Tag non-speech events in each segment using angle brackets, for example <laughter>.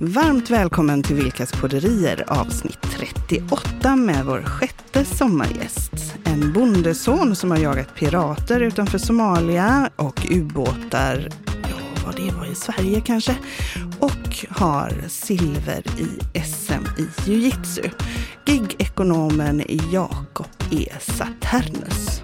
Varmt välkommen till Vilkas podderier avsnitt 38 med vår sjätte sommargäst. En bondeson som har jagat pirater utanför Somalia och ubåtar, ja vad det var i Sverige kanske, och har silver i SM i jiu-jitsu. Gig-ekonomen Jakob E. Saturnus.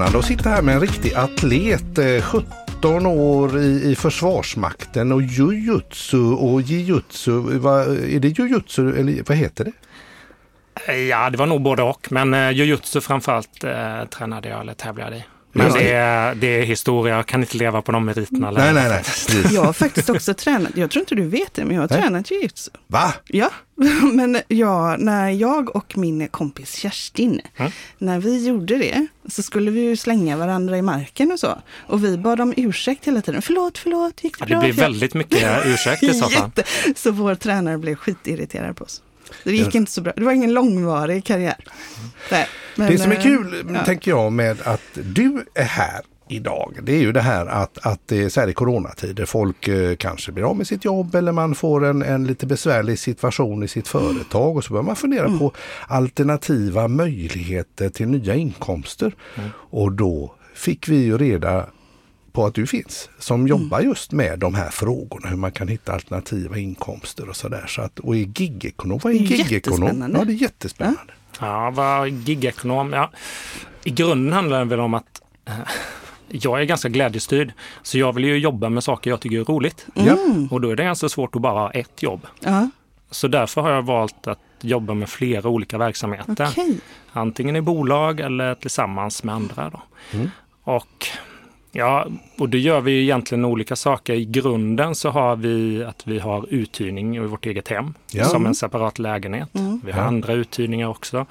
Spännande att sitta här med en riktig atlet. Eh, 17 år i, i Försvarsmakten och jujutsu och jujutsu. Är det jujutsu eller vad heter det? Ja, det var nog både och. Men eh, jujutsu framförallt eh, tränade jag eller tävlade i. Men det. är, det är historia, jag kan inte leva på de meriterna Nej, nej, nej. Precis. Jag har faktiskt också tränat, jag tror inte du vet det, men jag har Nej. tränat jiu-jitsu. Va? Ja, <laughs> men ja, när jag och min kompis Kerstin, Mm. när vi gjorde det så skulle vi ju slänga varandra i marken och så. Och vi bad om ursäkt hela tiden. Förlåt, förlåt, gick det Ja, bra? det blir jag- väldigt mycket ursäkt i så fall. <laughs> Så vår tränare blev skitirriterad på oss. Det gick inte så bra. Det var ingen långvarig karriär. Nej, men, Det som är eh, kul, ja. tänker jag, med att du är här idag, det är ju det här att, att det är så här i coronatider, folk eh, kanske blir av med sitt jobb eller man får en, en lite besvärlig situation i sitt företag och så börjar man fundera Mm. på alternativa möjligheter till nya inkomster. Och då fick vi ju reda på att du finns som Mm. jobbar just med de här frågorna, hur man kan hitta alternativa inkomster och sådär. Så att, och är gigekonom, vad är är gigekonom? Ja, det är jättespännande. Ja, vad gigekonom, ja. I grunden handlar det väl om att eh, jag är ganska glädjestyrd. Så jag vill ju jobba med saker jag tycker är roligt. Ja. Och då är det ganska svårt att bara ha ett jobb. Ja, Så därför har jag valt att jobba med flera olika verksamheter. okej. Antingen i bolag eller tillsammans med andra. Då. Mm. Och, ja, och det gör vi egentligen olika saker. I grunden så har vi att vi har uthyrning i vårt eget hem Ja. som en separat lägenhet. Mm. Vi har Ja. andra uthyrningar också.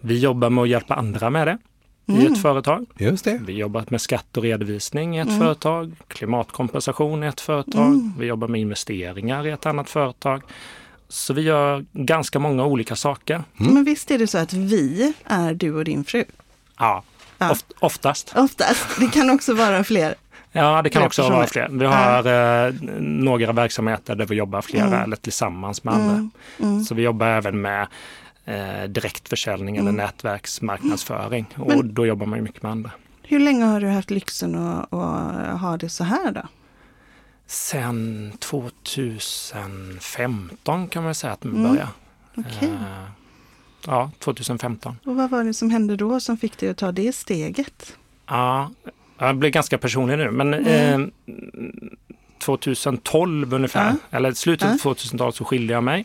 Vi jobbar med att hjälpa andra med det i ett företag. Just det. Vi jobbar med skatt och redovisning i ett Mm. företag, klimatkompensation i ett företag. Vi jobbar med investeringar i ett annat företag. Så vi gör ganska många olika saker. Mm. Men visst är det så att vi är du och din fru? Ja, Ja. Oft, oftast. Oftast. Det kan också vara fler. <laughs> Ja, det kan Fler också vara fler. Vi har eh, några verksamheter där vi jobbar flera Mm. eller tillsammans med andra. Så vi jobbar även med eh, direktförsäljning eller nätverksmarknadsföring och Men- då jobbar man ju mycket med andra. Hur länge har du haft lyxen att, att ha det så här då? Sen 2015 kan man säga att man Mm. började. Okej. Eh, ja, 2015. Och vad var det som hände då som fick dig att ta det steget? Ja, jag blir ganska personlig nu, men Mm. eh, 2012 ungefär, Ja. eller slutet av Ja. 2000-talet så skilde jag mig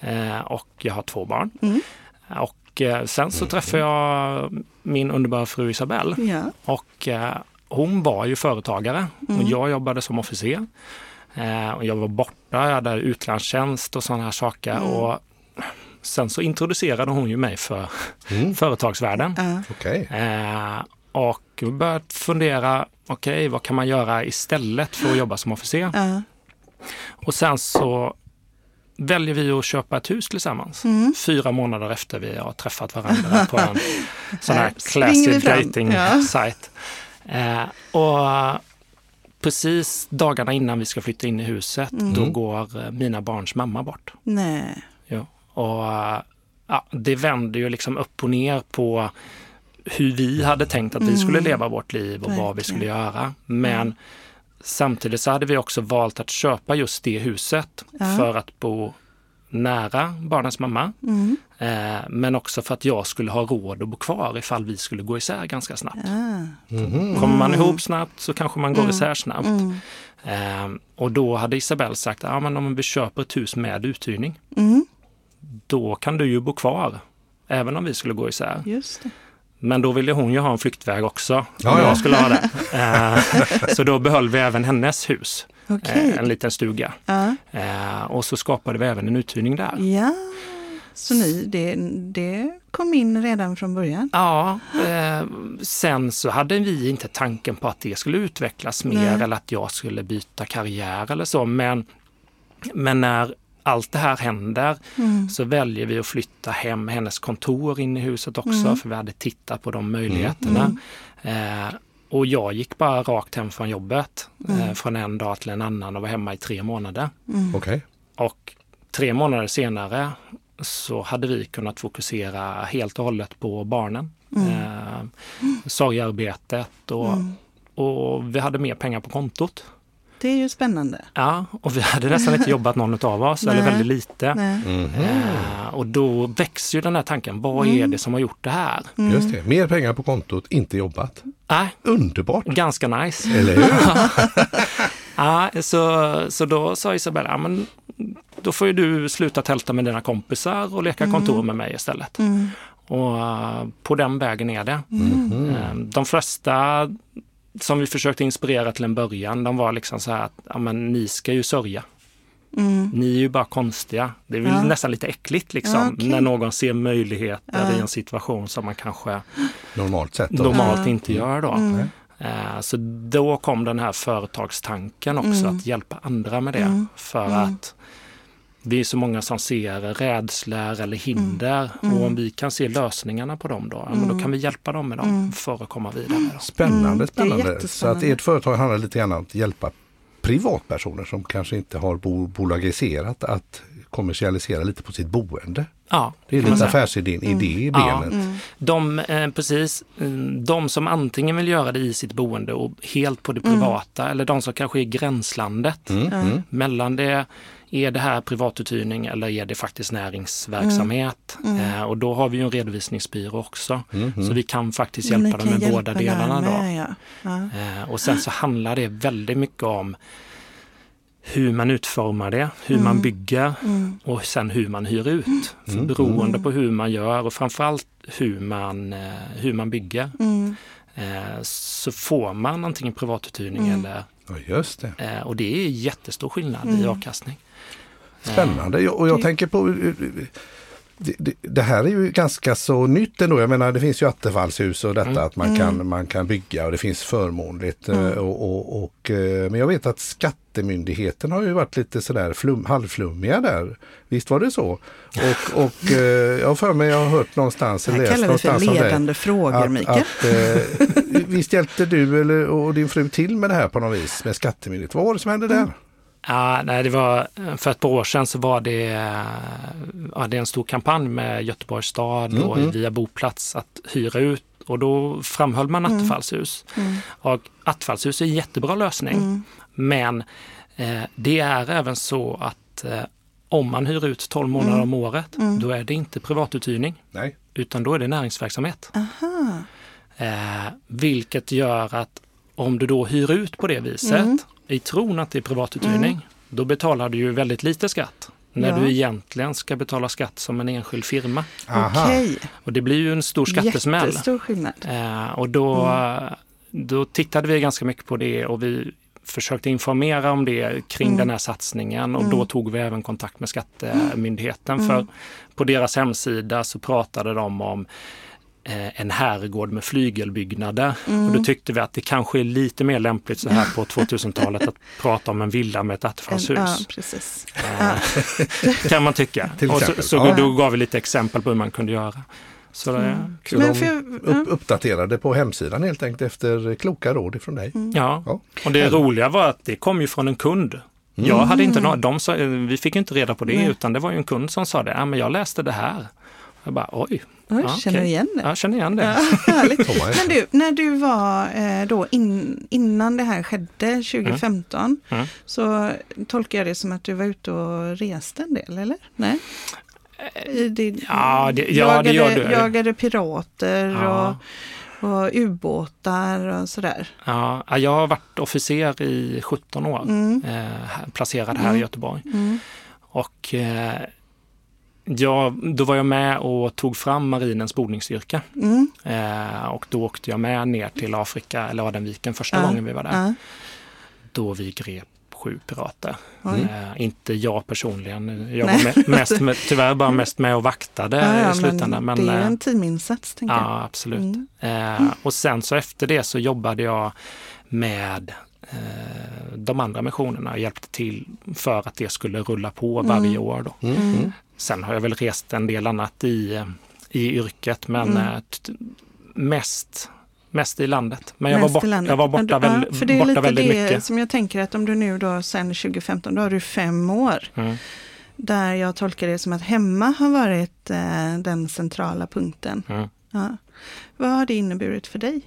eh, och jag har två barn. Mm. Och eh, sen så träffade jag min underbara fru Isabelle Ja. och eh, hon var ju företagare Mm. och jag jobbade som officer. Eh, och jag var borta, jag hade utlandstjänst och sådana här saker. Mm. Och sen så introducerade hon ju mig för Mm. <laughs> företagsvärlden. Ja. Okej. Eh, och började fundera, okej vad kan man göra istället för att jobba som officer? Ja. Och sen så väljer vi att köpa ett hus tillsammans. Mm. Fyra månader efter vi har träffat varandra på en <laughs> sån här classy dating Ja. site. Eh, och precis dagarna innan vi ska flytta in i huset, Mm. då går mina barns mamma bort. Nej. Och eh, ja, det vänder ju liksom upp och ner på hur vi hade tänkt att vi skulle leva vårt liv och vad vi Mm. Skulle göra. Men samtidigt så hade vi också valt att köpa just det huset Ja. för att bo nära barnens mamma. Mm. Eh, men också för att jag skulle ha råd att bo kvar ifall vi skulle gå isär ganska snabbt. Ja. Kommer man ihop snabbt så kanske man går isär snabbt. Mm. Eh, och då hade Isabelle sagt, ja men om vi köper ett hus med uthyrning, Mm. Då kan du ju bo kvar. Även om vi skulle gå isär. Just det. Men då ville hon ju ha en flyktväg också. Om Ja, ja. jag skulle ha det. <laughs> Eh, så då behöll vi även hennes hus. Eh, en liten stuga. Ja. Eh, och så skapade vi även en uthyrning där. ja. Så ni, det, det kom in redan från början? Ja, eh, sen så hade vi inte tanken på att det skulle utvecklas mer Nej. eller att jag skulle byta karriär eller så. Men, men när allt det här händer Mm. så väljer vi att flytta hem hennes kontor in i huset också Mm. för vi hade tittat på de möjligheterna. Eh, och jag gick bara rakt hem från jobbet Mm. eh, från en dag till en annan och var hemma i tre månader. Okej. Och tre månader senare så hade vi kunnat fokusera helt och hållet på barnen. Mm. Eh, sorgarbetet och, och vi hade mer pengar på kontot. Det är ju spännande. Ja, och vi hade nästan inte jobbat någon av oss, eller väldigt lite. Nej. Mhm. Eh, och då växer ju den här tanken, vad Mm. är det som har gjort det här? Just det, mer pengar på kontot, inte jobbat. Nej, Underbart! ganska nice. Eller hur? <laughs> Ja, så, så då sa Isabella, ja, men då får ju du sluta tälta med dina kompisar och leka kontor med mig istället. Mm. Och eh, på den vägen är det. Mhm. Eh, De flesta som vi försökte inspirera till en början, de var liksom så här att ja, men, ni ska ju sörja. Mm. Ni är ju bara konstiga. Det är väl Ja. nästan lite äckligt liksom, Ja, okej. när någon ser möjligheter Ja. i en situation som man kanske Normalt sett. Då. normalt Ja. inte gör då. Mm. Eh, Så då kom den här företagstanken också, Mm. att hjälpa andra med det. Mm. För Mm. att det är så många som ser rädslor eller hinder Mm. och om vi kan se lösningarna på dem då, ja, men då kan vi hjälpa dem med dem Mm. för att komma vidare. Då. Spännande, Mm, spännande. Så att ert företag handlar lite grann om att hjälpa privatpersoner som kanske inte har bo bolagiserat att kommersialisera lite på sitt boende. Ja, Det är lite affärsidén, idé i Ja. benet. Mm. De, eh, precis, mm, de som antingen vill göra det i sitt boende och helt på det privata eller de som kanske är gränslandet Mm. Mm. mellan det, är det här privatuthyrning eller är det faktiskt näringsverksamhet? Eh, och då har vi ju en redovisningsbyrå också. Mm. Så vi kan faktiskt hjälpa dem kan med båda hjälpa där delarna. Då. med, ja. Ja. Eh, och sen så handlar det väldigt mycket om hur man utformar det, hur man bygger Mm. och sen hur man hyr ut. För Mm. beroende på hur man gör och framförallt hur man, eh, hur man bygger Mm. eh, så får man antingen privatuthyrning Mm. eller Ja, just det. och det är jättestor skillnad i Mm. avkastning. Spännande. Och jag tänker på det, det, det här är ju ganska så nytt ändå. Jag menar det finns ju attefallshus och detta Mm. att man, kan, man kan bygga och det finns förmånligt. eh, Och, och, och, eh, men jag vet att Skattemyndigheten har ju varit lite sådär flum, halvflummiga där. Visst var det så? Och, och eh, jag har för mig, jag har hört någonstans, eller läst för någonstans om det. ledande frågor, Mikael. Att, eh, visst hjälpte du eller, och din fru till med det här på något vis med Skattemyndigheten? Vad var det som hände där? Ja, nej, det var, för ett par år sedan så var det, ja, det är en stor kampanj med Göteborgs stad och Mhm. via Boplats att hyra ut och då framhöll man attefallshus. Mm. Och attefallshus är en jättebra lösning. Mm. Men eh, det är även så att eh, om man hyr ut 12 månader Mm. om året, Mm. då är det inte privatuthyrning, Nej. utan då är det näringsverksamhet. Eh, vilket gör att om du då hyr ut på det viset Mm. I tron att det är privatuthyrning, då betalar du ju väldigt lite skatt. När Ja. du egentligen ska betala skatt som en enskild firma. Okej, Och det blir ju en stor skattesmäll. jättestor skillnad. Eh, och då, Mm. då tittade vi ganska mycket på det och vi försökte informera om det kring Mm. den här satsningen och Mm. då tog vi även kontakt med Skattemyndigheten. Mm. För på deras hemsida så pratade de om en herrgård med flygelbyggnader. Mm. Och då tyckte vi att det kanske är lite mer lämpligt så här på <laughs> 2000-talet att prata om en villa med ett attefallshus. ja, precis. Eh, <laughs> kan man tycka. <laughs> Och så, så Ja. då gav vi lite exempel på hur man kunde göra. Så det är Mm. Så Men för, upp, uppdaterade på hemsidan helt enkelt efter kloka råd ifrån dig. Ja, Ja. och det roliga var att det kom ju från en kund. Jag hade inte nå- de sa, vi fick inte reda på det Nej. utan det var ju en kund som sa det. Ja, men jag läste det här. Jag bara oj, Oj, Ja, känner okej. igen det? jag känner igen det. Ja, <laughs> Men du, när du var eh, då in, innan det här skedde 2015 Mm. så tolkar jag det som att du var ute och reste en del, eller? Nej? I din, Ja, det- ja, jagade, det gör du. jagade pirater Ja. och, och ubåtar och sådär. Ja, jag har varit officer i 17 år, Mm. eh, placerad här i Mm. Göteborg. Mm. Och eh, ja, då var jag med och tog fram marinens bordningsstyrka. Mm. Eh, och då åkte jag med ner till Afrika, eller Adenviken, första Ja. gången vi var där. Ja. Då vi grep sju pirater. Eh, inte jag personligen. Jag Nej. var med, mest <laughs> med, tyvärr bara mest med och vaktade Ja, i slutändan. Men, det är eh, en teaminsats, tänker jag. ja, absolut. Mm. Eh, och sen så efter det så jobbade jag med de andra missionerna hjälpte till för att det skulle rulla på varje Mm. år. Då. Mm. Mm. Sen har jag väl rest en del annat i, eh, i yrket men Mm. eh, mest, mest i landet. Men jag, Mest var, bort, jag var borta, väl, ja, för det är borta lite väldigt det mycket. som jag tänker att om du nu då sen 2015, då har du fem år. Mm. Där jag tolkar det som att hemma har varit eh, den centrala punkten. Mm. Ja. Vad har det inneburit för dig?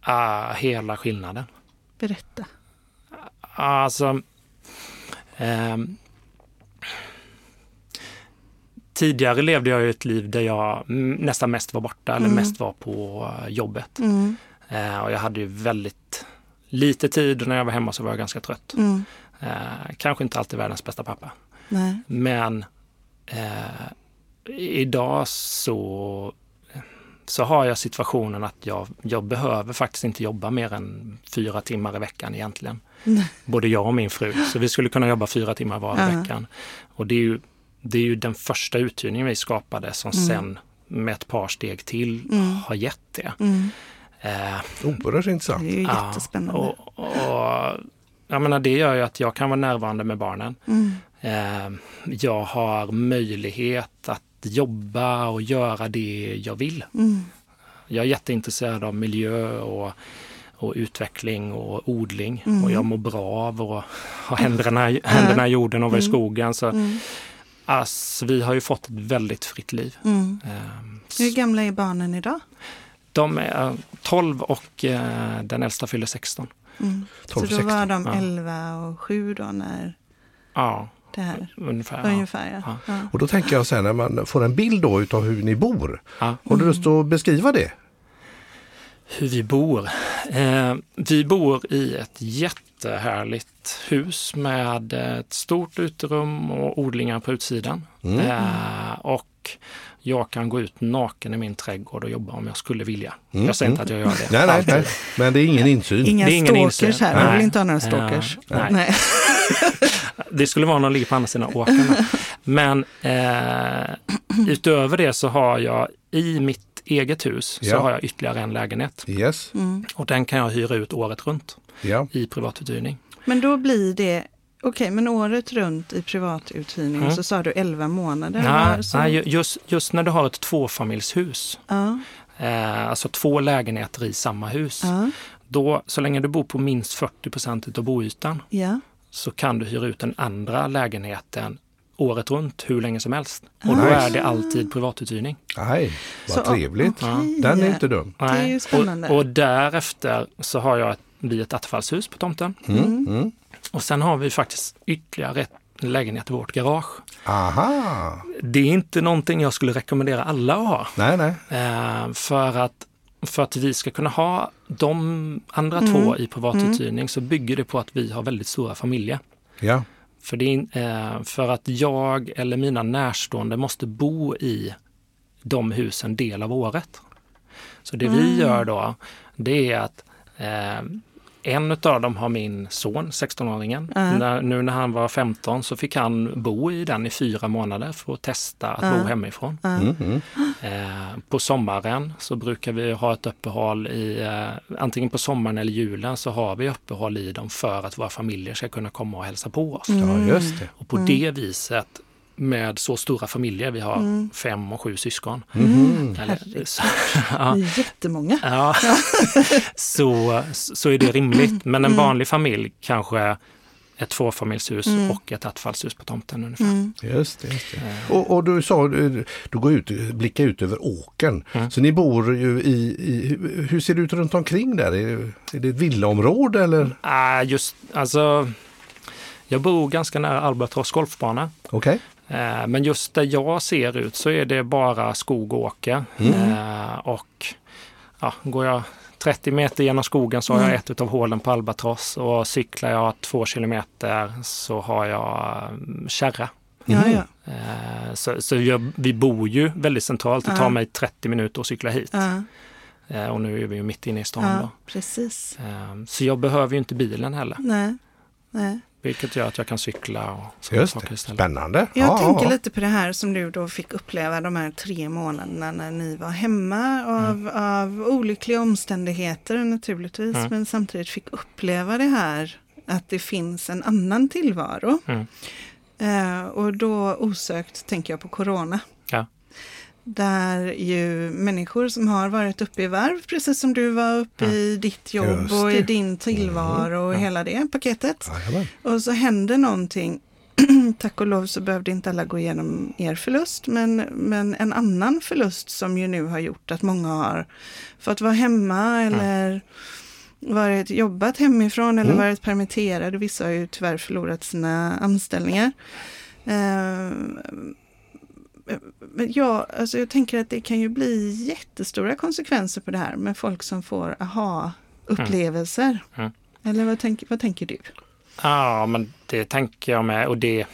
Ah, hela skillnaden. Berätta. Alltså, ehm, tidigare levde jag ju ett liv där jag nästan mest var borta eller Mm. mest var på eh, jobbet. Mm, Eh, och jag hade ju väldigt lite tid och när jag var hemma så var jag ganska trött. mm, Eh, kanske inte alltid världens bästa pappa. nej. Men eh, idag så, så har jag situationen att jag, jag behöver faktiskt inte jobba mer än fyra timmar i veckan egentligen. <laughs> Både jag och min fru. Så vi skulle kunna jobba fyra timmar var i Ja. veckan. Och det är, ju, det är ju den första uthyrningen vi skapade som Mm. sen med ett par steg till Mm. har gett det. Mm, Eh, Oerhört det intressant. är ju ja, jättespännande. och, och, jag menar, det gör ju att jag kan vara närvarande med barnen. Mm, Eh, jag har möjlighet att jobba och göra det jag vill. mm, Jag är jätteintresserad av miljö och, och utveckling och odling. Mm. Och jag mår bra av att ha händerna, händerna i jorden och vara i Mm. skogen. Så, mm, alltså, vi har ju fått ett väldigt fritt liv. mm. Eh, Hur gamla är barnen idag? de är 12 och eh, den äldsta fyller 16. Mm. 12, Så då var de ja. 11 och 7 då när Ja, det här, ungefär. Ja. ungefär ja. Ja. ja. Och då tänker jag sen när man får en bild då utav hur ni bor. Ja. Har du lust att beskriva det? Hur vi bor? Eh, vi bor i ett jättehärligt hus med ett stort uterum och odlingar på utsidan. Mm. Eh, och jag kan gå ut naken i min trädgård och jobba om jag skulle vilja. Mm, Jag säger inte att jag gör det. Nej, nej, nej. Men det är ingen insyn. Inga Det är ingen stalkers insyn. här, jag vill inte ha några stalkers. nej. Nej. <laughs> Det skulle vara någon ligger på andra sidan åkern. Men eh, utöver det så har jag i mitt eget hus så Ja. har jag ytterligare en lägenhet. Yes. Mm. Och den kan jag hyra ut året runt Ja. i privatuthyrning. Men då blir det, okej, men året runt i privatuthyrning Mm. så sa du 11 månader. Nej, så- nej, ju- just, just när du har ett tvåfamiljshus, Ja, eh, alltså två lägenheter i samma hus, då så länge du bor på minst 40 procent av boytan ja. Så kan du hyra ut den andra lägenheten året runt hur länge som helst. Och då Nice. är det alltid privatuthyrning. Nej, vad Så, trevligt. okej. Den är inte dum. Det är ju spännande. Och, och därefter så har jag ett, vi ett attefallshus på tomten. Mm. Mm. Mm. Och sen har vi faktiskt ytterligare ett lägenhet i vårt garage. Aha! Det är inte någonting jag skulle rekommendera alla att ha. Nej, nej. Eh, för, att, för att vi ska kunna ha de andra Mm. två i privatuthyrning så bygger det på att vi har väldigt stora familjer. Ja. För, det, är, eh, för att jag eller mina närstående måste bo i de husen del av året. Så det vi Mm. gör då, det är att eh, en av dem har min son, 16-åringen. Ja. När, nu när han var 15 så fick han bo i den i fyra månader för att testa att Ja. bo hemifrån. Ja. Mm. Mm. Eh, på sommaren så brukar vi ha ett uppehåll i, eh, antingen på sommaren eller julen så har vi uppehåll i dem för att våra familjer ska kunna komma och hälsa på oss. Mm. Ja, just det. Och på det viset med så stora familjer, vi har Mm. fem och sju syskon. Mhm. Eller, Herregud. så, <laughs> ja, jättemånga. ja, så, så är det rimligt. Men en Mm. vanlig familj kanske ett tvåfamiljshus Mm. och ett attefallshus på tomten ungefär. Mm. Just det. Just det. Eh, Och, och du sa, du går ut, blickar ut över åkern. Mm. Så ni bor ju i, i, hur- ser det ut runt omkring där? Är, är det ett villaområde eller? ah, just, alltså, jag bor ganska nära Albatross golfbana. Okej. Eh, Men just där jag ser ut så är det bara skog och åker. Mm. Eh, Och ja, går jag 30 meter genom skogen så har jag Mm. ett av hålen på Albatross och cyklar jag två kilometer så har jag mm, kärra. Ja. Eh, Så, så jag, vi bor ju väldigt centralt. Det tar mig 30 minuter att cykla hit. Eh, Och nu är vi ju mitt inne i stan. ja, Då. precis. Så jag behöver ju inte bilen heller. Nej, nej. Vilket gör att jag kan cykla och saker det, istället. spännande. Jag Ja, tänker ja. lite på det här som du då fick uppleva de här tre månaderna när ni var hemma av, Mm. av olyckliga omständigheter naturligtvis, Mm. men samtidigt fick uppleva det här att det finns en annan tillvaro. Mm. Eh, och då osökt tänker jag på corona. Ja. Där ju människor som har varit uppe i varv, precis som du var uppe Ja. i ditt jobb och i det. Mm. din tillvaro och Ja. hela det paketet. Jajamän. Och så händer någonting. <clears throat> Tack och lov så behövde inte alla gå igenom er förlust, men, men en annan förlust som ju nu har gjort att många har fått vara hemma eller varit jobbat hemifrån eller Mm. varit permitterade. Vissa har ju tyvärr förlorat sina anställningar. Men ja, alltså jag tänker att det kan ju bli jättestora konsekvenser på det här med folk som får aha-upplevelser. Mm. Eller vad, tänk, vad tänker du? Ja, men det tänker jag med. Och det,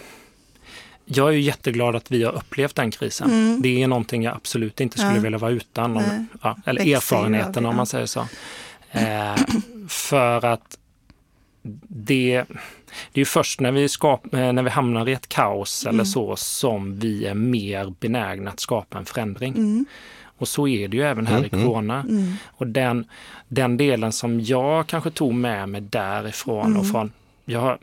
jag är ju jätteglad att vi har upplevt den krisen. Mm. Det är någonting jag absolut inte skulle Ja. vilja vara utan. Om, ja, eller Växer erfarenheten om man säger så. Eh, <clears throat> för att det, det är ju först när vi, skap, eh, när vi hamnar i ett kaos Mm. eller så som vi är mer benägna att skapa en förändring. Mm. Och så är det ju även här i Mm, mm. corona. Mm. Och den, den delen som jag kanske tog med mig därifrån och Mm. från, jag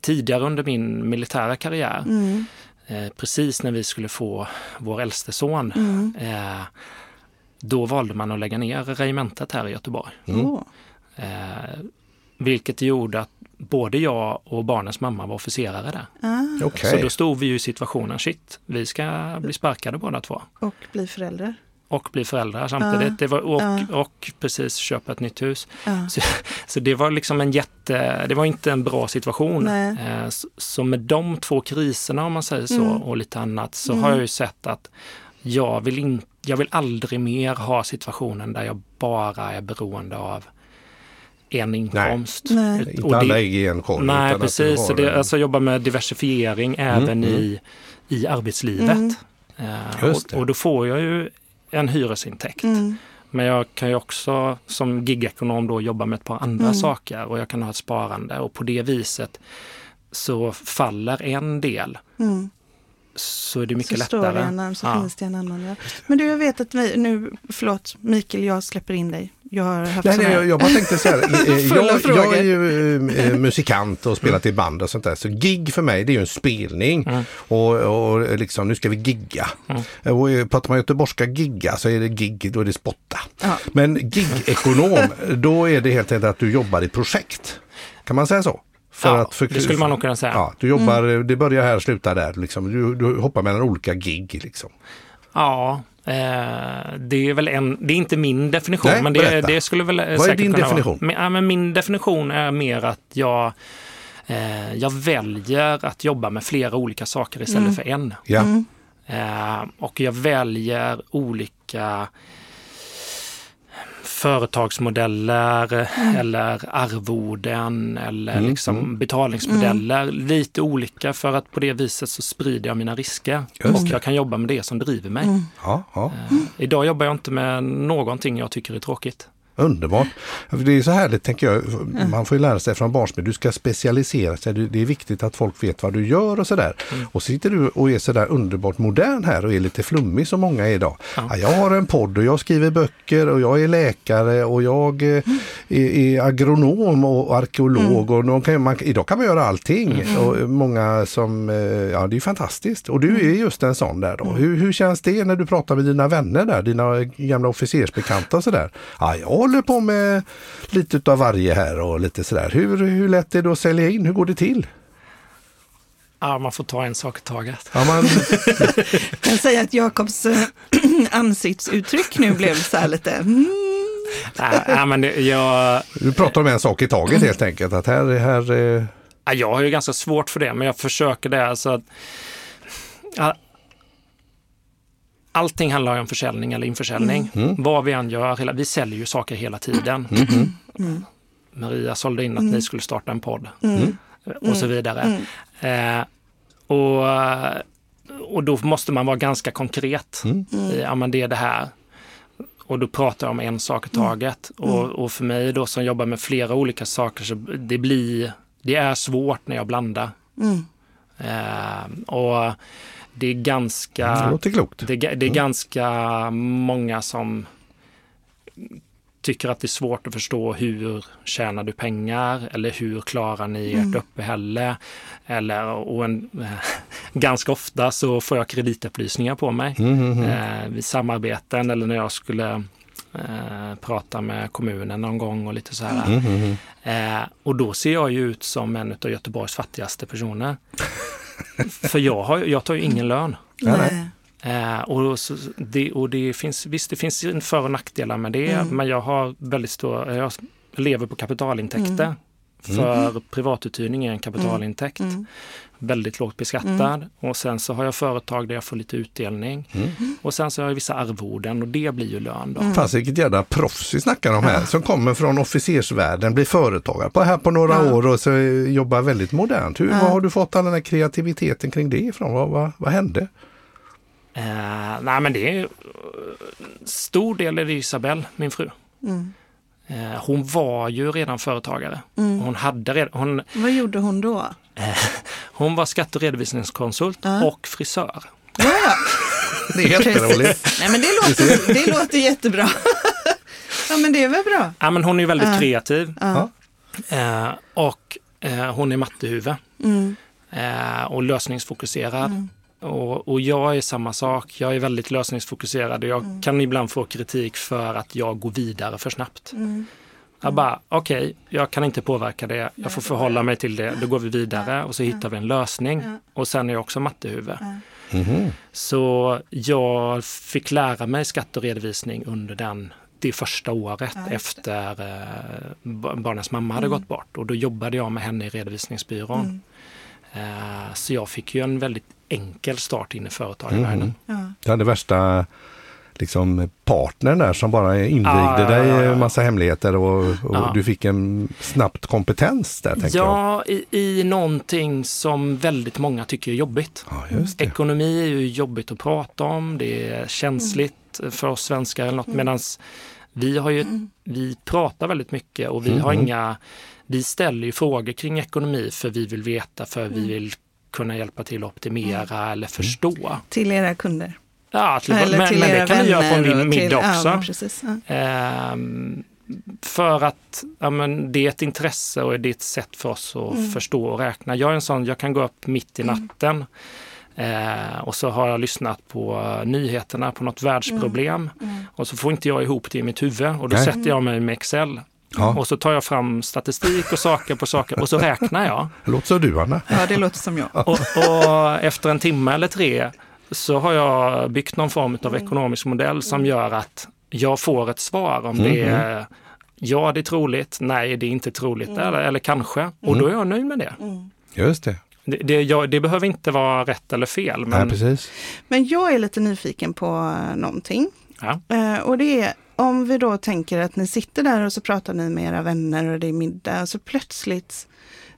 tidigare under min militära karriär, Mm. eh, precis när vi skulle få vår äldste son, Mm. eh, då valde man att lägga ner regementet här i Göteborg. Mm. Eh, vilket gjorde att både jag och barnens mamma var officerare där. Ah, Okej. Så då stod vi ju i situationen, shit, vi ska bli sparkade båda två. och bli förälder. Och bli föräldrar samtidigt. Ja. Det var, och, Ja. och precis köpa ett nytt hus. Ja. Så, <laughs> så det var liksom en jätte, det var inte en bra situation. Eh, Så, så med de två kriserna om man säger så Mm. och lite annat så Mm. har jag ju sett att jag vill, in, jag vill aldrig mer ha situationen där jag bara är beroende av en inkomst. Nej. Inte Och alla ägg i en korg. Nej, precis. Så det, en- alltså jobba med diversifiering även mm. I, i arbetslivet. Mm. Just det. och, och då får jag ju en hyresintäkt. Mm. Men jag kan ju också som gigekonom då jobba med ett par andra Mm. saker och jag kan ha ett sparande och på det viset så faller en del Mm. så är det mycket så står lättare. det en annan, så Ja. finns det en annan. Ja. Men du, jag vet att vi, nu, förlåt Mikael, jag släpper in dig. Jag har haft Nej, nej, jag, jag bara tänkte så här, eh, eh, jag, jag är ju eh, musikant och spelat i band och sånt där. Så gig för mig det är ju en spelning. Mm. Och, och liksom, nu ska vi gigga. Mm. Och eh, pratar man göteborgska gigga så är det gig, då är det spotta. Ja. Men gig-ekonom, <laughs> då är det helt enkelt att du jobbar i projekt. Kan man säga så? Ja, det skulle man nog kunna säga. Ja, du jobbar, Mm. det börjar här och slutar där. Liksom. Du, du hoppar mellan olika gig. Liksom. Ja, eh, det är väl en, det är inte min definition, Nej, men det, det skulle väl eh, är säkert din kunna definition? Vara. Ja, men min definition är mer att jag, eh, jag väljer att jobba med flera olika saker istället Mm. för en. Ja. Mm. Eh, och jag väljer olika företagsmodeller eller arvoden eller Mm, liksom mm. betalningsmodeller. Lite olika för att på det viset så sprider jag mina risker. Just och det. jag kan jobba med det som driver mig. Mm. Ja, ja. Eh, idag jobbar jag inte med någonting jag tycker är tråkigt. Underbart. Det är så härligt tänker jag. Man får ju lära sig från barnsben. Du ska specialisera sig. Det är viktigt att folk vet vad du gör och sådär. Mm. Och så sitter du och är sådär underbart modern här och är lite flummig som många är idag. Ja. Ja, jag har en podd och jag skriver böcker och jag är läkare och jag eh, är, är agronom och arkeolog. Och någon kan, man, idag kan man göra allting. Och många som, eh, ja det är fantastiskt. Och du är just en sån där då. Hur, hur känns det när du pratar med dina vänner där, dina gamla officersbekanta och sådär? Ja, jag håller på med lite utav varje här och lite sådär. Hur, hur lätt är det att sälja in? Hur går det till? Ja, man får ta en sak i taget. Ja, man, Jag kan säga att Jakobs eh, <clears throat> ansiktsuttryck nu blev så här lite... Mm. Nej, ja, men det, jag, du pratar om en sak i taget helt enkelt. Att här, här, eh, ja, jag har ju ganska svårt för det, men jag försöker det. Så att, allting handlar ju om försäljning eller införsäljning. Vad vi än gör, hela, vi säljer ju saker hela tiden. Mm. Maria sålde in att ni skulle starta en podd Mm. och så vidare. Eh, och, och då måste man vara ganska konkret. Mm. i, Ja, men det är det här. Och då pratar jag om en sak i taget. Och, och för mig då som jobbar med flera olika saker så det blir det är svårt när jag blandar. Mm. Eh, och det är ganska... Det låter klokt. Det, det är ganska många som tycker att det är svårt att förstå hur tjänar du pengar eller hur klarar ni ert uppehälle? Eller, och en, <laughs> ganska ofta så får jag kreditupplysningar på mig eh, vid samarbeten eller när jag skulle eh, prata med kommunen någon gång och lite så här. Eh, och då ser jag ju ut som en av Göteborgs fattigaste personer. <laughs> För jag, har, jag tar ju ingen lön. Nej. Eh, och, så, det, och det finns, visst, det finns en för och nackdelar med det, Mm. men jag har väldigt stor, jag lever på kapitalintäkter. För privatuthyrning är en kapitalintäkt. Mm. Väldigt lågt beskattad. Och sen så har jag företag där jag får lite utdelning. Och sen så har jag vissa arvoden och det blir ju lön då. Fast vilket jävla proffs vi snackar om här. Som kommer från officersvärlden, blir företagare på här på några Ja. år och så jobbar väldigt modernt. Hur, Ja. Var har du fått all den här kreativiteten kring det ifrån? Vad, vad, vad hände? Eh, nej men det är eh, stor del är det Isabelle, min fru. Mm. Eh, hon var ju redan företagare. Hon, hade redan, hon, Vad gjorde hon då? <laughs> hon var skatte och redovisningskonsult Ja. och frisör. Ja, ja. <laughs> Det är jätteroligt. Nej men det låter, det låter jättebra. <laughs> ja men det är väl bra. Ja, men hon är väldigt Ja. kreativ eh, och eh, hon är mattehuvud Mm. eh, och lösningsfokuserad. Och, och jag är samma sak. Jag är väldigt lösningsfokuserad och jag Mm. kan ibland få kritik för att jag går vidare för snabbt. Mm. Jag bara, okej, jag kan inte påverka det. Jag får förhålla mig till det. Då går vi vidare och så hittar vi en lösning. Och sen är jag också mattehuvud. Mhm. Så jag fick lära mig skatt och redovisning under den, det första året Ja, det. efter eh, ba- barnens mamma hade gått bort. Och då jobbade jag med henne i redovisningsbyrån. Mm. Eh, så jag fick ju en väldigt enkel start in i företagarvärlden. Mhm. Ja. Du hade värsta liksom, partnern där som bara invigde Ja, ja, dig ja, ja. massa hemligheter och, och Ja. du fick en snabbt kompetens där tänker jag. Ja, i, i någonting som väldigt många tycker är jobbigt. Ja, just det. Ekonomi är ju jobbigt att prata om, det är känsligt för oss svenskar eller något, medan vi, har ju, vi pratar väldigt mycket och vi har inga, vi ställer ju frågor kring ekonomi för vi vill veta, för vi vill kunna hjälpa till att optimera eller förstå. Till era kunder. Ja, till, Eller men, till men det kan vi göra på en middag till- också. Ja, precis. Ja. Ehm, för att ja, men det är ett intresse och det är ett sätt för oss att Mm. förstå och räkna. Jag är en sån, jag kan gå upp mitt i natten eh, och så har jag lyssnat på nyheterna på något världsproblem Mm. och så får inte jag ihop det i mitt huvud och då Nej. sätter jag mig med Excel Ja. och så tar jag fram statistik och saker på saker och så räknar jag. Det låter som du Anna. ja, det låter som jag. Och, och efter en timme eller tre så har jag byggt någon form av ekonomisk modell som gör att jag får ett svar om det är ja, det är troligt, nej, det är inte troligt eller, eller kanske. Och då är jag nöjd med det. Just det. Det, det, jag, det behöver inte vara rätt eller fel. Nej, Men, precis. Men jag är lite nyfiken på någonting. ja, Eh, och det är om vi då tänker att ni sitter där och så pratar ni med era vänner och det är middag och så plötsligt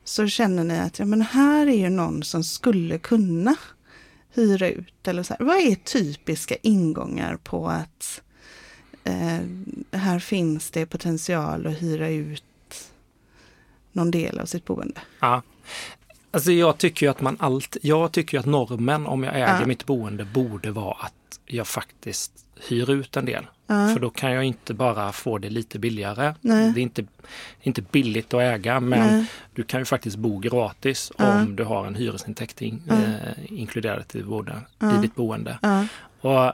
så känner ni att ja, men här är ju någon som skulle kunna hyra ut. Eller så här. Vad är typiska ingångar på att eh, här finns det potential att hyra ut någon del av sitt boende? ja. Alltså jag tycker ju att man allt, jag tycker att normen om jag äger Ja. mitt boende borde vara att jag faktiskt hyr ut en del. Ja. För då kan jag inte bara få det lite billigare. Nej. Det är inte, inte billigt att äga men Nej. du kan ju faktiskt bo gratis Ja. om du har en hyresintäkt in, Ja. eh, inkluderat i, Ja. i ditt boende. Och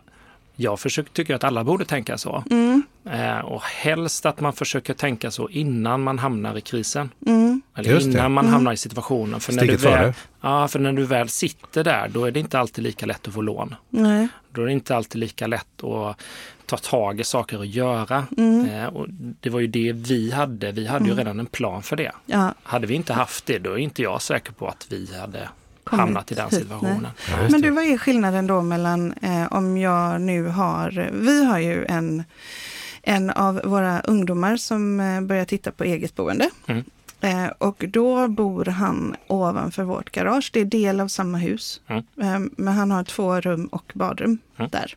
jag försöker, tycker att alla borde tänka så. Mm, och helst att man försöker tänka så innan man hamnar i krisen. mm, Eller Just det. innan man Mm. hamnar i situationen. För när, du väl, ja, för när du väl sitter där, då är det inte alltid lika lätt att få lån. nej, Då är det inte alltid lika lätt att ta tag i saker och göra. Mm. Eh, och det var ju det vi hade. Vi hade ju redan en plan för det. ja. Hade vi inte haft det, då är inte jag säker på att vi hade Kommit hamnat i den <laughs> situationen. Ja, Men det. du, vad är skillnaden då mellan eh, om jag nu har, vi har ju en, en av våra ungdomar som eh, börjar titta på eget boende. Mm. Eh, och då bor han ovanför vårt garage. Det är del av samma hus. Mm. Eh, men han har två rum och badrum Mm. där.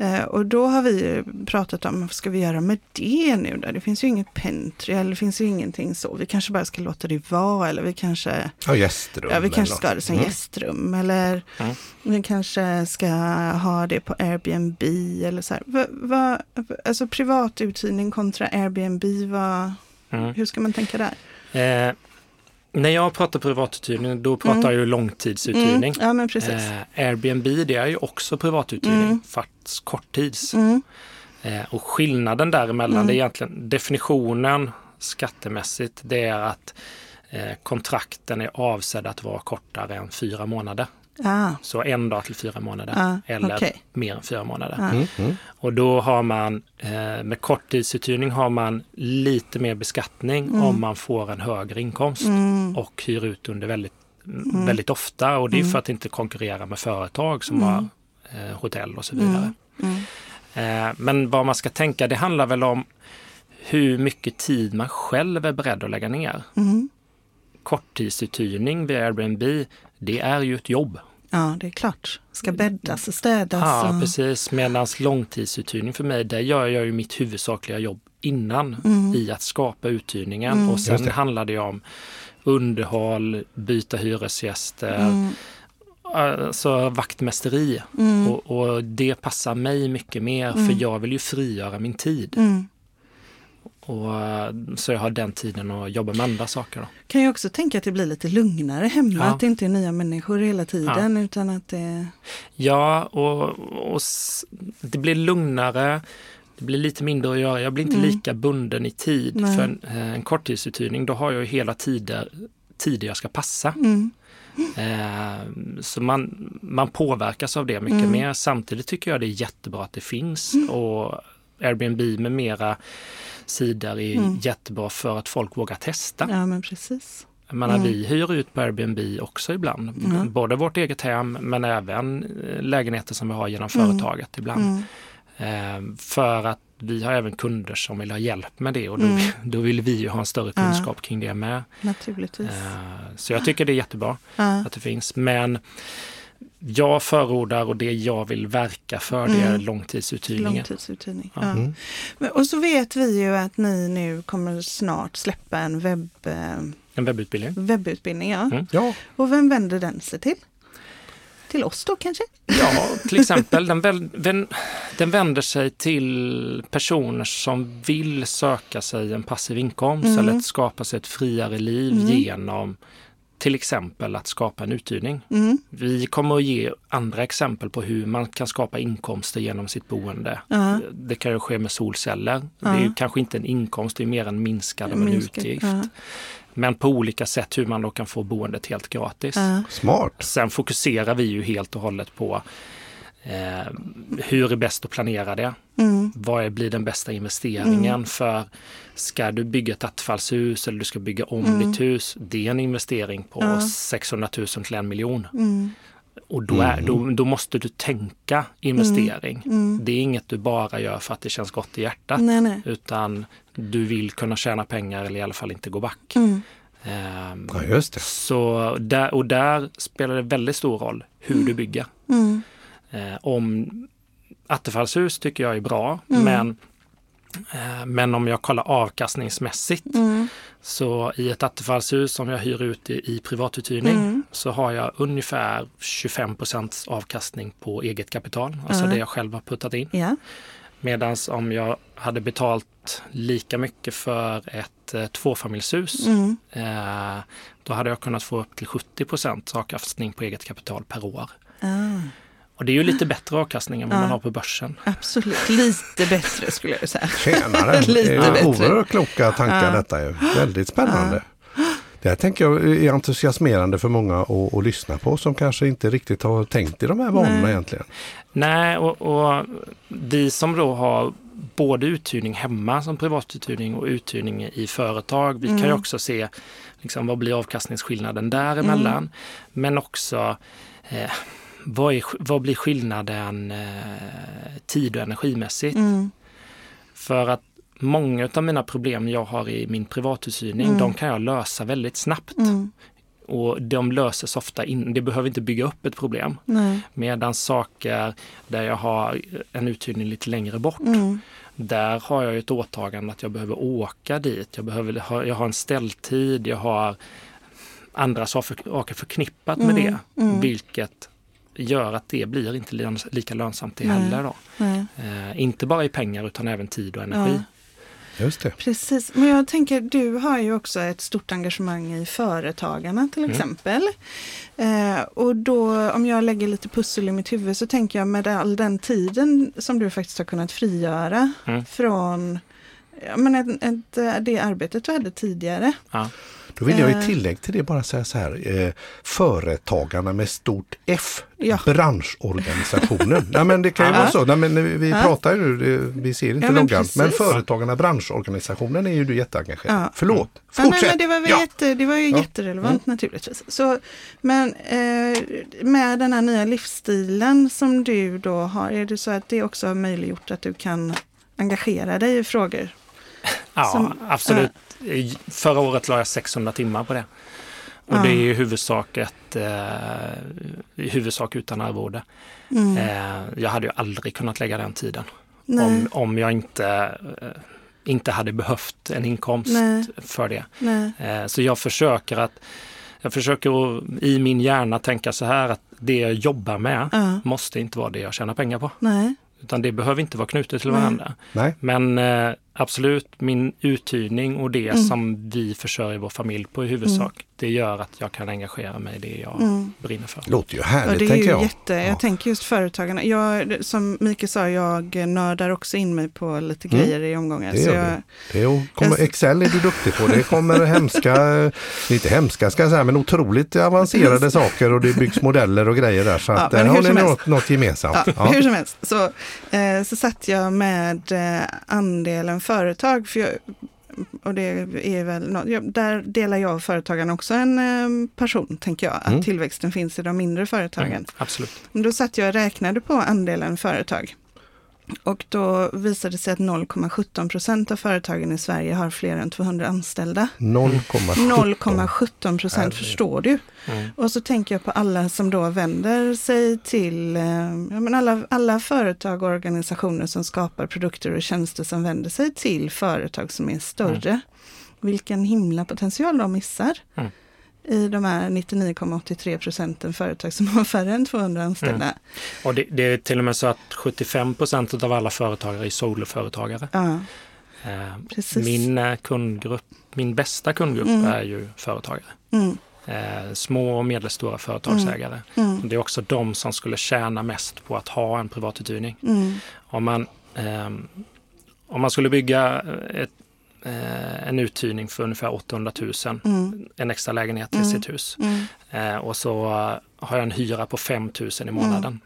Eh, och då har vi pratat om, vad ska vi göra med det nu då? Det finns ju inget pentry eller det finns ju ingenting så. Vi kanske bara ska låta det vara eller vi kanske... Ja, gästrum. Ja, vi kanske ska ha det som något. gästrum eller Mm. vi kanske ska ha det på Airbnb eller så här. Va, va, alltså privatuthyrning kontra Airbnb, vad, Mm. hur ska man tänka där? Eh, när jag pratar privatuthyrning, då pratar Mm. jag ju långtidsuthyrning. Ja, men precis. Eh, Airbnb det är ju också privatuthyrning, Mm. fast korttids. Mm, Eh, och skillnaden däremellan, Mm. det är egentligen definitionen skattemässigt, det är att eh, kontrakten är avsedda att vara kortare än fyra månader. Ah, Så en dag till fyra månader ah, eller okej. mer än fyra månader. Ah. Mm, mm. Och då har man eh, med korttidsuthyrning har man lite mer beskattning Mm. om man får en högre inkomst Mm, och hyr ut under väldigt, Mm. väldigt ofta. Och det är Mm. för att inte konkurrera med företag som Mm. har eh, hotell och så vidare. mm, mm, Eh, men vad man ska tänka, det handlar väl om hur mycket tid man själv är beredd att lägga ner. mm. Korttidsuthyrning via Airbnb, det är ju ett jobb. Ja, det är klart. Ska bäddas och städas. Ja, och... precis. Medan långtidsuthyrning för mig, där gör jag ju mitt huvudsakliga jobb innan Mm. i att skapa uthyrningen. Mm. Och sen det. handlar det om underhåll, byta hyresgäster, Mm, alltså vaktmästeri. mm, Och, och det passar mig mycket mer Mm. för jag vill ju frigöra min tid. Och, eh, så jag har den tiden att jobba med andra saker. Då. Kan ju också tänka att det blir lite lugnare hemma, Ja. att det inte är nya människor hela tiden utan att det... Ja, och, och det blir lugnare. Det blir lite mindre att göra. Jag blir inte Mm. lika bunden i tid. Nej. För en, eh, en korttidsuthyrning, då har jag ju hela tider, tider jag ska passa. Mm, Eh, så man, man påverkas av det mycket Mm. mer. Samtidigt tycker jag det är jättebra att det finns. Mm. Och Airbnb med mera sidor är Mm. jättebra för att folk vågar testa. ja, men precis. Jag menar, Mm. Vi hyr ut på Airbnb också ibland. Mm. Både vårt eget hem men även eh, lägenheter som vi har genom Mm. företaget ibland. Mm, Eh, för att vi har även kunder som vill ha hjälp med det och då, Mm. <laughs> då vill vi ju ha en större Ja. kunskap kring det med. naturligtvis. Eh, så jag tycker det är jättebra Ja. att det finns. Men jag förordar och det jag vill verka för det är Mm. långtidsuthyrningen. Långtidsuthyrning. Ja. Mm. Och så vet vi ju att ni nu kommer snart släppa en webb, eh, En webbutbildning. webbutbildning. Ja. Mm. Ja, Och vem vänder den sig till? Till oss då kanske? Ja, till <laughs> exempel. Den, den, den vänder sig till personer som vill söka sig en passiv inkomst Mm. eller att skapa sig ett friare liv Mm. genom till exempel att skapa en uthyrning. Mm. Vi kommer att ge andra exempel på hur man kan skapa inkomster genom sitt boende. Ja. Det kan ju ske med solceller. Det är kanske inte en inkomst, det är mer en minskad av en utgift. ja. Men på olika sätt hur man då kan få boendet helt gratis. Smart. Sen fokuserar vi ju helt och hållet på eh, hur är bäst att planera det? Mm. Vad är, blir den bästa investeringen? Mm. För ska du bygga ett attefallshus eller du ska bygga om Mm. ditt hus, det är en investering på Ja. 600 000 till en miljon. Mm. Och då, är, Mm. då, då måste du tänka investering. Mm. Det är inget du bara gör för att det känns gott i hjärtat. Nej, nej. Utan du vill kunna tjäna pengar eller i alla fall inte gå back. Mm. Ehm, Ja, just det. så där, och där spelar det väldigt stor roll hur du bygger. Eh, om Attefallshus tycker jag är bra, Mm. men, eh, men om jag kollar avkastningsmässigt Mm. så i ett attefallshus som jag hyr ut i, i privatuthyrning Mm. så har jag ungefär 25% avkastning på eget kapital, alltså det jag själv har puttat in. Ja. Medan om jag hade betalt lika mycket för ett eh, tvåfamiljshus Mm. eh, då hade jag kunnat få upp till 70% avkastning på eget kapital per år. Ah. Och det är ju lite bättre avkastning än vad Ja. man har på börsen. Absolut, lite bättre skulle jag säga. Tjänare. <laughs> Lite Det är bättre. oerhört kloka tankar Ja. detta. Är. Väldigt spännande. Det här tänker jag är entusiasmerande för många att, att lyssna på som kanske inte riktigt har tänkt i de här banorna Nej. egentligen. Nej, och, och vi som då har både uthyrning hemma som privatuthyrning och uthyrning i företag. Vi kan ju Mm. också se liksom, vad blir avkastningsskillnaden däremellan. Mm. Men också eh, vad, är, vad blir skillnaden eh, tid och energimässigt? Mm. För att många av mina problem jag har i min privatuthyrning, Mm. de kan jag lösa väldigt snabbt. Mm. och de löses ofta in, det behöver inte bygga upp ett problem. Nej. Medan saker där jag har en uthyrning lite längre bort, Mm. där har jag ett åtagande att jag behöver åka dit. Jag, behöver, jag har en ställtid, jag har andra saker förknippat med Mm, det. mm. Vilket gör att det blir inte löns- lika lönsamt det Nej. heller. Då. Nej. Eh, inte bara i pengar utan även tid och energi. Ja. Just det. Precis, men jag tänker du har ju också ett stort engagemang i Företagarna till Mm. exempel. Eh, och då om jag lägger lite pussel i mitt huvud så tänker jag med all den tiden som du faktiskt har kunnat frigöra Mm. från ja, men ett, ett, eh, det arbetet du hade tidigare. Ja. Då vill jag i Eh. tillägg till det bara säga så här. Eh, företagarna med stort F. Ja. Branschorganisationen. Nej men det kan ju Ja. vara så. Nej, men vi Ja. pratar ju, det- vi ser inte Ja, men loggan. Men precis. Företagarna branschorganisationen är ju du jätteengagerad. Ja. Förlåt. Ja, nej, Fortsätt. men det var, väl Ja. jätte, det var ju Ja. jätterelevant naturligtvis. Så, men eh, med den här nya livsstilen som du då har, är det så att det också har möjliggjort att du kan engagera dig i frågor? Ja, Som- absolut. I- Förra året la jag 600 timmar på det. Och Ja. det är i huvudsak, ett, eh, i huvudsak utan arvode. Mm. Eh, jag hade ju aldrig kunnat lägga den tiden Nej, om, om jag inte, eh, inte hade behövt en inkomst Nej. för det. nej, så jag försöker att jag försöker att, i min hjärna tänka så här att det jag jobbar med ja, måste inte vara det jag tjänar pengar på. nej, Utan det behöver inte vara knutet till Nej. varandra. Nej. Men absolut, min uthyrning och det Mm. som vi försörjer vår familj på i huvudsak, det gör att jag kan engagera mig i det jag mm. brinner för. Låter ju Ja, härligt det är tänker ju jag. jätte, Ja. jag tänker just företagarna. Jag, som Mikael sa, jag nördar också in mig på lite Mm. grejer i omgångar. Det Så jag, Det är, kommer, Jag- Excel är du duktig på. Det kommer hemska, inte hemska ska jag säga, men otroligt avancerade saker och det byggs modeller och grejer där. Så Ja, att men där hur har ni något, något gemensamt. Ja, Ja. Hur som helst, så, eh, så satt jag med eh, andelen företag. För jag, och det är väl något, där delar jag och företagarna också en eh, person, tänker jag. Att Mm. tillväxten finns i de mindre företagen. Mm, absolut. Då satt jag och räknade på andelen företag. Och då visade det sig att 0,17 procent av företagen i Sverige har fler än 200 anställda. 0,17. 0,17 procent, förstår du? Mm. Och så tänker jag på alla som då vänder sig till, eh, ja, men alla, alla företag och organisationer som skapar produkter och tjänster som vänder sig till företag som är större. Vilken himla potential de missar. Mm. I de här 99,83 procenten företag som har färre än 200 anställda. Och det, det är till och med så att 75 procent av alla företagare är soloföretagare. Ja, Eh, min eh, kundgrupp, min bästa kundgrupp Mm. är ju företagare. Mm, Eh, små och medelstora företagsägare. mm, Det är också de som skulle tjäna mest på att ha en privatuthyrning. mm, Om man, ehm, om man skulle bygga ett, eh, en uthyrning för ungefär 800 000, mm, en extra lägenhet till Mm. sitt hus. mm, Eh, och så eh, har jag en hyra på 5 000 i månaden.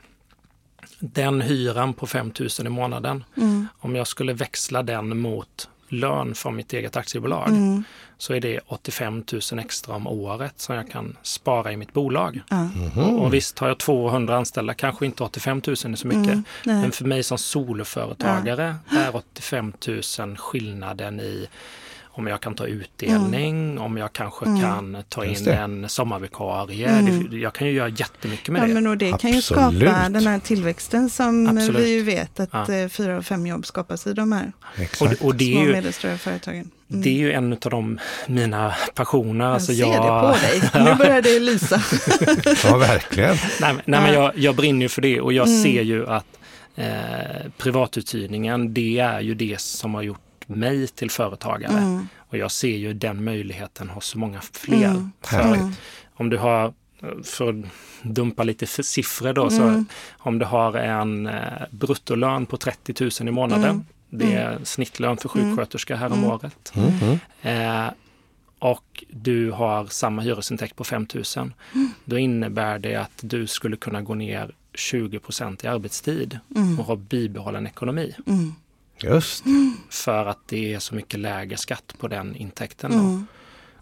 Den hyran på 5 000 i månaden, mm, om jag skulle växla den mot lön från mitt eget aktiebolag mm, så är det 85 000 extra om året som jag kan spara i mitt bolag. Mhm. Och visst har jag 200 anställda, kanske inte 85 000 är så mycket. mm, Men för mig som soloföretagare är 85 000 skillnaden i om jag kan ta utdelning, om jag kanske Mm. kan ta in en sommarvikarie. Mm. Jag kan ju göra jättemycket med Ja, det. men och det kan ju Absolut. skapa den här tillväxten som Absolut. vi ju vet att Ja. eh, fyra av fem jobb skapas i de här Exakt. Och, och det, små är och ju, medelstora företagen. Mm. det är ju en av de mina passioner. jag Alltså ser jag, det på dig. <laughs> Nu börjar det lysa. Ja, verkligen. Nej, men- nej, men jag, jag brinner ju för det och jag Mm. ser ju att eh, privatuthyrningen, det är ju det som har gjort mig till företagare. Mm. Och jag ser ju den möjligheten hos så många fler. Mm. För Härligt. om du har, för att dumpa lite siffror då, så Mm. om du har en eh, bruttolön på 30 000 i månaden, Mm. det är snittlön för sjuksköterska här om Mm. året. Eh, och du har samma hyresintäkt på 5 000, Mm. då innebär det att du skulle kunna gå ner 20 procent i arbetstid Mm. och ha bibehållen ekonomi. Mm. Just För att det är så mycket lägre skatt på den intäkten. Då. Mm.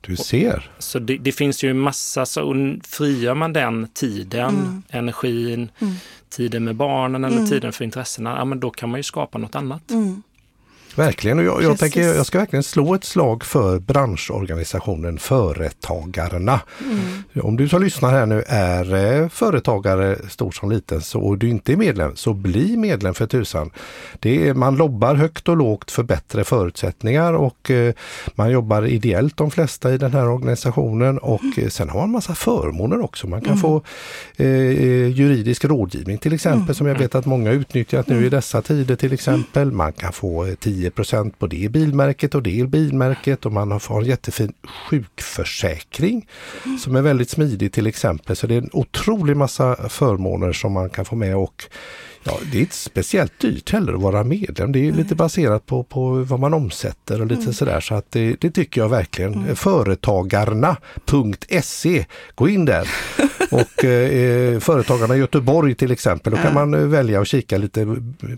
du ser. Så det, det finns ju en massa, så och frigör man den tiden, Mm. energin, Mm. tiden med barnen eller Mm. tiden för intressena, ja men då kan man ju skapa något annat. Mm. Verkligen, och jag, jag, tänker, jag ska verkligen slå ett slag för branschorganisationen Företagarna. Mm. Om du som lyssnar här nu är eh, företagare, stor som liten, så, och du inte är medlem, så bli medlem för tusan. Det är, man lobbar högt och lågt för bättre förutsättningar och eh, man jobbar ideellt de flesta i den här organisationen och eh, sen har man massa förmåner också. Man kan få eh, eh, juridisk rådgivning till exempel som jag vet att många utnyttjat nu i dessa tider till exempel. Man kan få eh, 10 på det bilmärket och det bilmärket och man har- en jättefin sjukförsäkring som är väldigt smidig till exempel. Så det är en otrolig massa förmåner som man kan få med och Ja, det är inte speciellt dyrt heller att vara medlem. Det är lite baserat på, på vad man omsätter och lite sådär. Så att det, det tycker jag verkligen. Företagarna.se, gå in där. <laughs> Och eh, Företagarna Göteborg till exempel, då kan man eh, välja att kika lite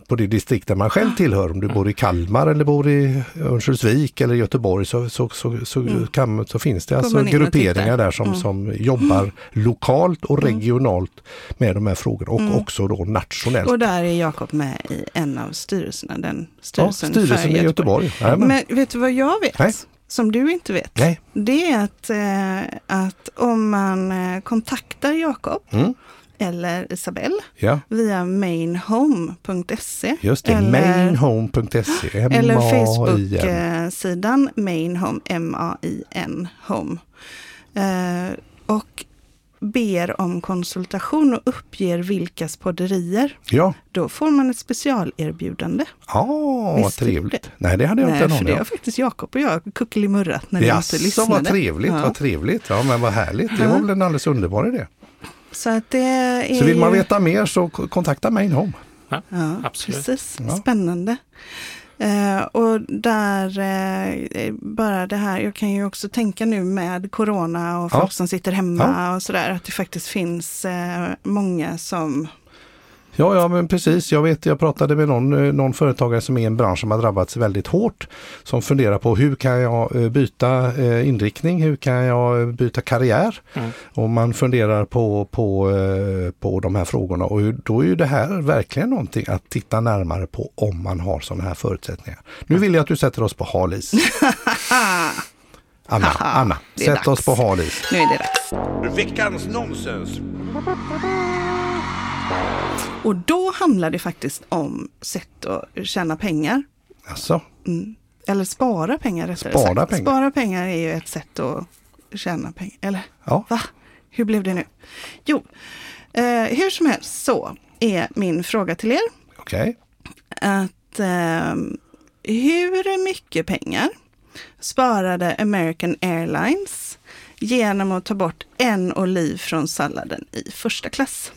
på det distrikt där man själv tillhör. Om du bor i Kalmar eller bor i Örnsköldsvik eller Göteborg så, så, så, så, kan, så finns det alltså och grupperingar där som, som jobbar lokalt och regionalt med de här frågorna. Och också då nationellt. Och där är Jakob med i en av styrelserna, den Ja, styrelsen, styrelsen för i Göteborg. Men vet du vad jag vet? Nej. Som du inte vet? Nej. Det är att, eh, att om man eh, kontaktar Jakob Mm. eller Isabelle Ja, via mainhome.se just det. Mainhome.se. eller. Facebook-sidan Mainhome, M-A-I-N, Home. Eh, och ber om konsultation och uppger vilkas podderier. Ja, Då får man ett specialerbjudande. ah, vad trevligt. det? Nej, det hade jag Nej, inte en för det om. har faktiskt Jakob och jag kuckelimurrat när ni inte Jaså, lyssnade. vad trevligt, Ja. vad trevligt. Ja, men vad härligt. Det var Ja. väl en alldeles underbar idé. Så att det är Så vill man veta mer så kontakta Mainhome. Ja, Ja, absolut. precis. Ja. Spännande. Eh, och där, eh, bara det här, jag kan ju också tänka nu med corona och Ja. folk som sitter hemma och sådär, att det faktiskt finns eh, många som Ja, ja, men precis. Jag vet, jag pratade med någon, eh, någon företagare som är i en bransch som har drabbats väldigt hårt. Som funderar på hur kan jag eh, byta eh, inriktning? Hur kan jag byta karriär? Mm. Och man funderar på, på, på de här frågorna och då är ju det här verkligen någonting att titta närmare på om man har sådana här förutsättningar. Nu vill jag att du sätter oss på hal is. Anna, <laughs> Anna sätt oss dags. på hal is. Nu är det dags. Veckans nonsens. Och då handlar det faktiskt om sätt att tjäna pengar. Alltså, Eller spara pengar rättare Spara sagt. pengar. Spara pengar är ju ett sätt att tjäna pengar. Eller ja. Va? Hur blev det nu? Jo, eh, hur som helst så är min fråga till er Okej. att eh, hur mycket pengar sparade American Airlines genom att ta bort en oliv från salladen i första klass?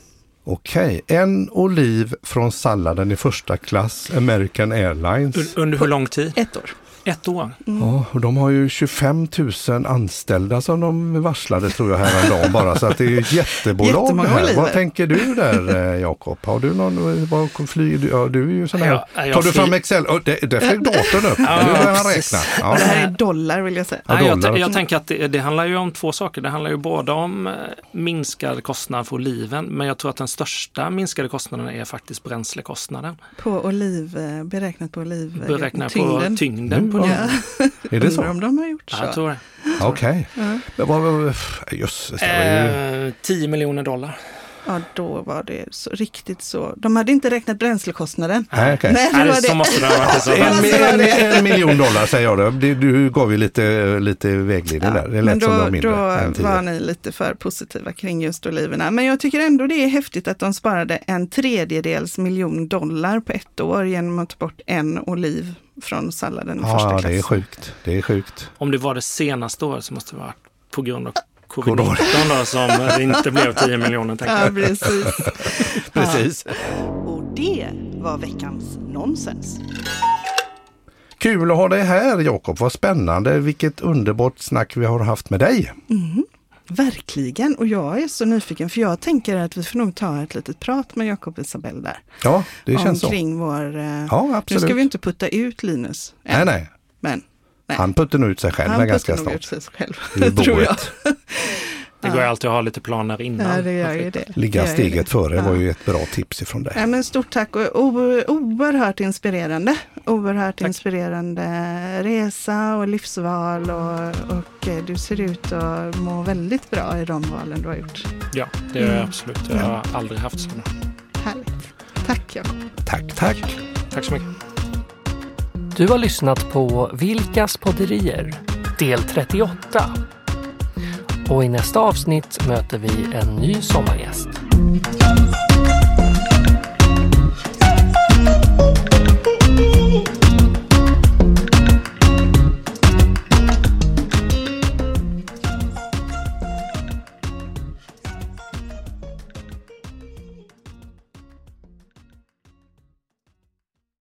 Okej, en oliv från salladen i första klass, American Airlines. Un- Under hur lång tid? Ett år. Ett år? Ja, och de har ju 25 000 anställda som de varslade tror jag häromdagen bara. Så att det är ju ett jättebolag det här. Vad tänker du där eh, Jakob? Har du någon, vad flyger du? Ja, du är ju sån här. Ja, jag Tar du fram Excel? Oh, det, där flög datorn upp. Ja, nu har han räknat. Ja. Det här är dollar vill jag säga. Ja, jag, dollar. t- jag tänker att det, det handlar ju om två saker. Det handlar ju både om eh, minskad kostnad för oliven, men jag tror att den största minskade kostnaden är faktiskt bränslekostnaden. På oliv, eh, beräknat på oliv, Beräknat på tyngden. tyngden på Mm. Ja, Är det så? undrar om de har gjort så. jag tror det. Okej. Vad, vad, jösses, det var ju... Eh, 10 miljoner dollar. Ja, då var det så, riktigt så. De hade inte räknat bränslekostnaden. Nej, det var det. måste det ha varit. <laughs> En, miljon dollar säger jag då. Du, du gav ju lite, lite vägledning där. Det men lät då, som var mindre då var ni lite för positiva kring just oliverna. Men jag tycker ändå det är häftigt att de sparade en tredjedels miljon dollar på ett år genom att ta bort en oliv från salladen i första Ja, klass. det är sjukt. Det är sjukt. Om det var det senaste året så måste det vara på grund av. covid-19 då, som det inte blev 10 miljoner. Ja, precis. <laughs> Precis. Och det var veckans nonsens. Kul att ha dig här Jakob, vad spännande. Vilket underbart snack vi har haft med dig. Verkligen, och jag är så nyfiken för jag tänker att vi får nog ta ett litet prat med Jakob och Isabelle där. Ja, det känns så. omkring vår... eh, Ja, nu absolut. ska vi inte putta ut Linus än, Nej, nej. men nej. Han puttar nog ut sig själv han ganska snart. ut sig själv, I <laughs> tror jag. boet. <laughs> Det går ju alltid att ha lite planer innan. Ja, det gör ju det. Ligga det steget det. före Ja. var ju ett bra tips ifrån dig. Ja, men stort tack och oerhört inspirerande. Oerhört Tack. inspirerande resa och livsval och, och du ser ut att må väldigt bra i de valen du har gjort. Ja, det gör jag Mm. absolut. Jag har aldrig haft sådana. Härligt. Tack Jakob. Tack, tack. Tack så mycket. Du har lyssnat på Vilkas podderier, del 38. Och i nästa avsnitt möter vi en ny sommargäst.